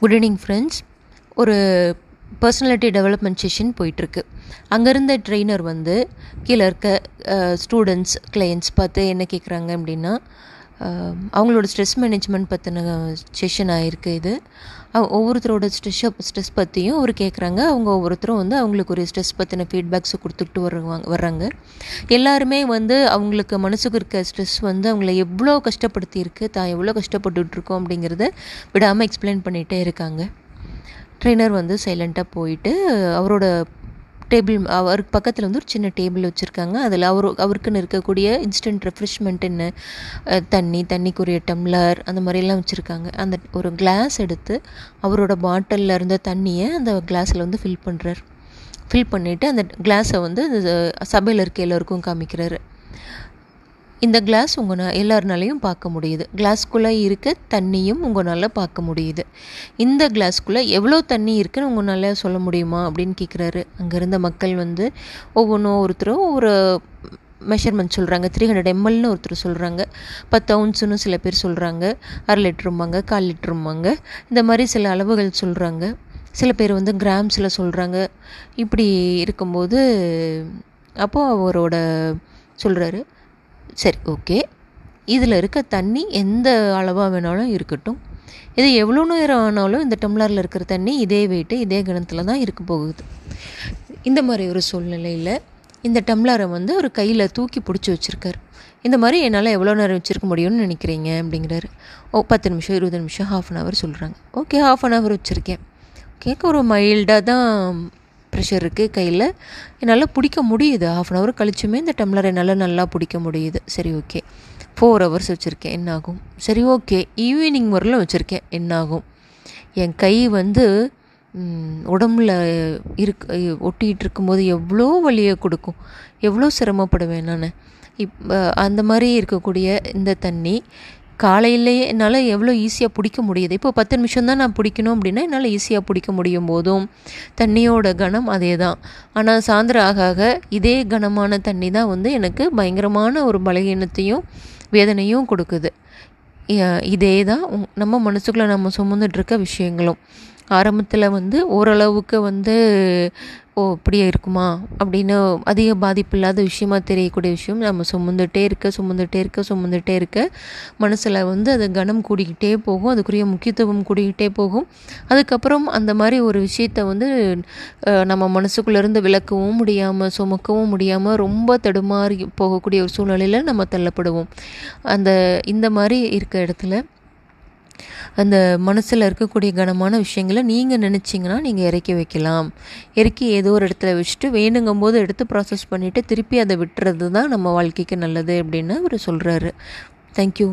Good evening friends ஒரு personality development session போயிட்டுருக்கு. அங்கே இருந்த ட்ரெயினர் வந்து கீழே இருக்க ஸ்டூடெண்ட்ஸ் கிளையண்ட்ஸ் பார்த்து என்ன கேட்குறாங்க அப்படின்னா அவங்களோட ஸ்ட்ரெஸ் மேனேஜ்மெண்ட் பற்றின செஷன் ஆகிருக்கு இது. ஒவ்வொருத்தரோட ஸ்ட்ரெஸ் ஸ்ட்ரெஸ் பற்றியும் அவர் கேட்குறாங்க அவங்க ஒவ்வொருத்தரும் வந்து அவங்களுக்கு ஒரு ஸ்ட்ரெஸ் பற்றின ஃபீட்பேக்ஸை கொடுத்துட்டு வருவாங்க வர்றாங்க. எல்லாருமே வந்து அவங்களுக்கு மனசுக்கு இருக்க ஸ்ட்ரெஸ் வந்து அவங்கள எவ்வளோ கஷ்டப்படுத்தியிருக்கு தான் எவ்வளோ கஷ்டப்பட்டுட்ருக்கோம் அப்படிங்கிறத விடாமல் எக்ஸ்பிளைன் பண்ணிகிட்டே இருக்காங்க. ட்ரெயினர் வந்து சைலண்ட்டாக போயிட்டு அவரோட டேபிள் அவருக்கு பக்கத்தில் வந்து ஒரு சின்ன டேபிள் வச்சுருக்காங்க. அதில் அவர் அவருக்குன்னு இருக்கக்கூடிய இன்ஸ்டன்ட் ரெஃப்ரெஷ்மெண்ட் என்ன தண்ணி தண்ணிக்குரிய டம்ளர் அந்த மாதிரிலாம் வச்சுருக்காங்க. அந்த ஒரு கிளாஸ் எடுத்து அவரோட பாட்டிலில் இருந்த தண்ணியை அந்த கிளாஸில் வந்து ஃபில் பண்ணுறார் ஃபில் பண்ணிவிட்டு அந்த கிளாஸை வந்து சபையில் இருக்க எல்லோருக்கும் காமிக்கிறாரு. இந்த கிளாஸ் உங்கள் எல்லாருனாலையும் பார்க்க முடியுது. கிளாஸ்க்குள்ளே இருக்க தண்ணியும் உங்களால் பார்க்க முடியுது. இந்த கிளாஸ்க்குள்ளே எவ்வளோ தண்ணி இருக்குன்னு உங்களால் சொல்ல முடியுமா அப்படின்னு கேட்குறாரு அங்கே இருந்த மக்கள் வந்து ஒவ்வொன்றும் ஒருத்தரும் ஒரு மெஷர்மெண்ட் சொல்கிறாங்க த்ரீ ஹண்ட்ரட் எம்எல்னு ஒருத்தர் சொல்கிறாங்க பத்து அவுன்ஸுன்னு சில பேர் சொல்கிறாங்க அரை லிட்டரும்பாங்க கால் லிட்டரும்பாங்க இந்த மாதிரி சில அளவுகள் சொல்கிறாங்க சில பேர் வந்து கிராம்ஸில் சொல்கிறாங்க இப்படி இருக்கும்போது அப்போது அவரோட சொல்கிறாரு சரி ஓகே இதில் இருக்க தண்ணி எந்த அளவாக வேணாலும் இருக்கட்டும். இது எவ்வளோ நேரம் ஆனாலும் இந்த டம்ளரில் இருக்கிற தண்ணி இதே வெயிட்டு இதே கணத்தில் தான் இருக்க போகுது. இந்த மாதிரி ஒரு சூழ்நிலையில் இந்த டம்ளரை வந்து ஒரு கையில் தூக்கி பிடிச்சி வச்சுருக்காரு. இந்த மாதிரி என்னால் எவ்வளோ நேரம் வச்சுருக்க முடியும்னு நினைக்கிறீங்க? அப்படிங்கிறாரு. ஓ பத்து நிமிஷம் இருபது நிமிஷம் ஹாஃப் அன் ஹவர் சொல்கிறாங்க ஓகே ஹாஃப் அன் ஹவர் வச்சுருக்கேன். கேட்க ஒரு மைல்டாக தான் ப்ரெஷர் இருக்குது கையில். என்னால் பிடிக்க முடியுது. ஹாஃப் அன் ஹவர் கழிச்சுமே இந்த டம்ளரை என்னால் நல்லா பிடிக்க முடியுது. சரி ஓகே ஃபோர் ஹவர்ஸ் வச்சுருக்கேன். என்னாகும்? சரி ஓகே ஈவினிங் வரலும் வச்சுருக்கேன். என்னாகும்? என் கை வந்து உடம்புல இருக் ஒட்டிகிட்டு இருக்கும்போது எவ்வளோ வலியை கொடுக்கும்? எவ்வளோ சிரமப்படுவேன் நான்? இப் அந்த மாதிரி இருக்கக்கூடிய இந்த தண்ணி காலையிலேயே என்னால் எவ்வளோ ஈஸியாக பிடிக்க முடியுது. இப்போ பத்து நிமிஷம் தான் நான் பிடிக்கணும் அப்படின்னா என்னால் ஈஸியாக பிடிக்க முடியும் போதும். தண்ணியோட கணம் அதே தான். ஆனால் சாயந்தரம் ஆக ஆக இதே கனமான தண்ணி தான் வந்து எனக்கு பயங்கரமான ஒரு பலகீனத்தையும் வேதனையும் கொடுக்குது. இதே தான் நம்ம மனசுக்குள்ளே நம்ம சுமந்துட்டு இருக்க விஷயங்களும். ஆரம்பத்தில் வந்து ஓரளவுக்கு வந்து ஓ இப்படியே இருக்குமா? அப்படின்னு அதிக பாதிப்பு இல்லாத விஷயமா தெரியக்கூடிய விஷயம். நம்ம சுமந்துகிட்டே இருக்க சுமந்துகிட்டே இருக்க சுமந்துகிட்டே இருக்க மனசில் வந்து அது கனம் கூடிக்கிட்டே போகும். அதுக்குரிய முக்கியத்துவம் கூடிக்கிட்டே போகும். அதுக்கப்புறம் அந்த மாதிரி ஒரு விஷயத்த வந்து நம்ம மனசுக்குள்ளேருந்து விளக்கவும் முடியாமல் சுமக்கவும் முடியாமல் ரொம்ப தடுமாறி போகக்கூடிய ஒரு சூழ்நிலையில் நம்ம தள்ளப்படுவோம். அந்த இந்த மாதிரி இருக்க இடத்துல அந்த மனசில் இருக்கக்கூடிய கனமான விஷயங்களை நீங்கள் நினச்சிங்கன்னா நீங்கள் இறக்கி வைக்கலாம். இறக்கி ஏதோ ஒரு இடத்துல வச்சுட்டு வேணுங்கும் போது எடுத்து ப்ராசஸ் பண்ணிவிட்டு திருப்பி அதை விட்டுறது தான் நம்ம வாழ்க்கைக்கு நல்லது அப்படின்னு அவர் சொல்கிறாரு தேங்க்யூ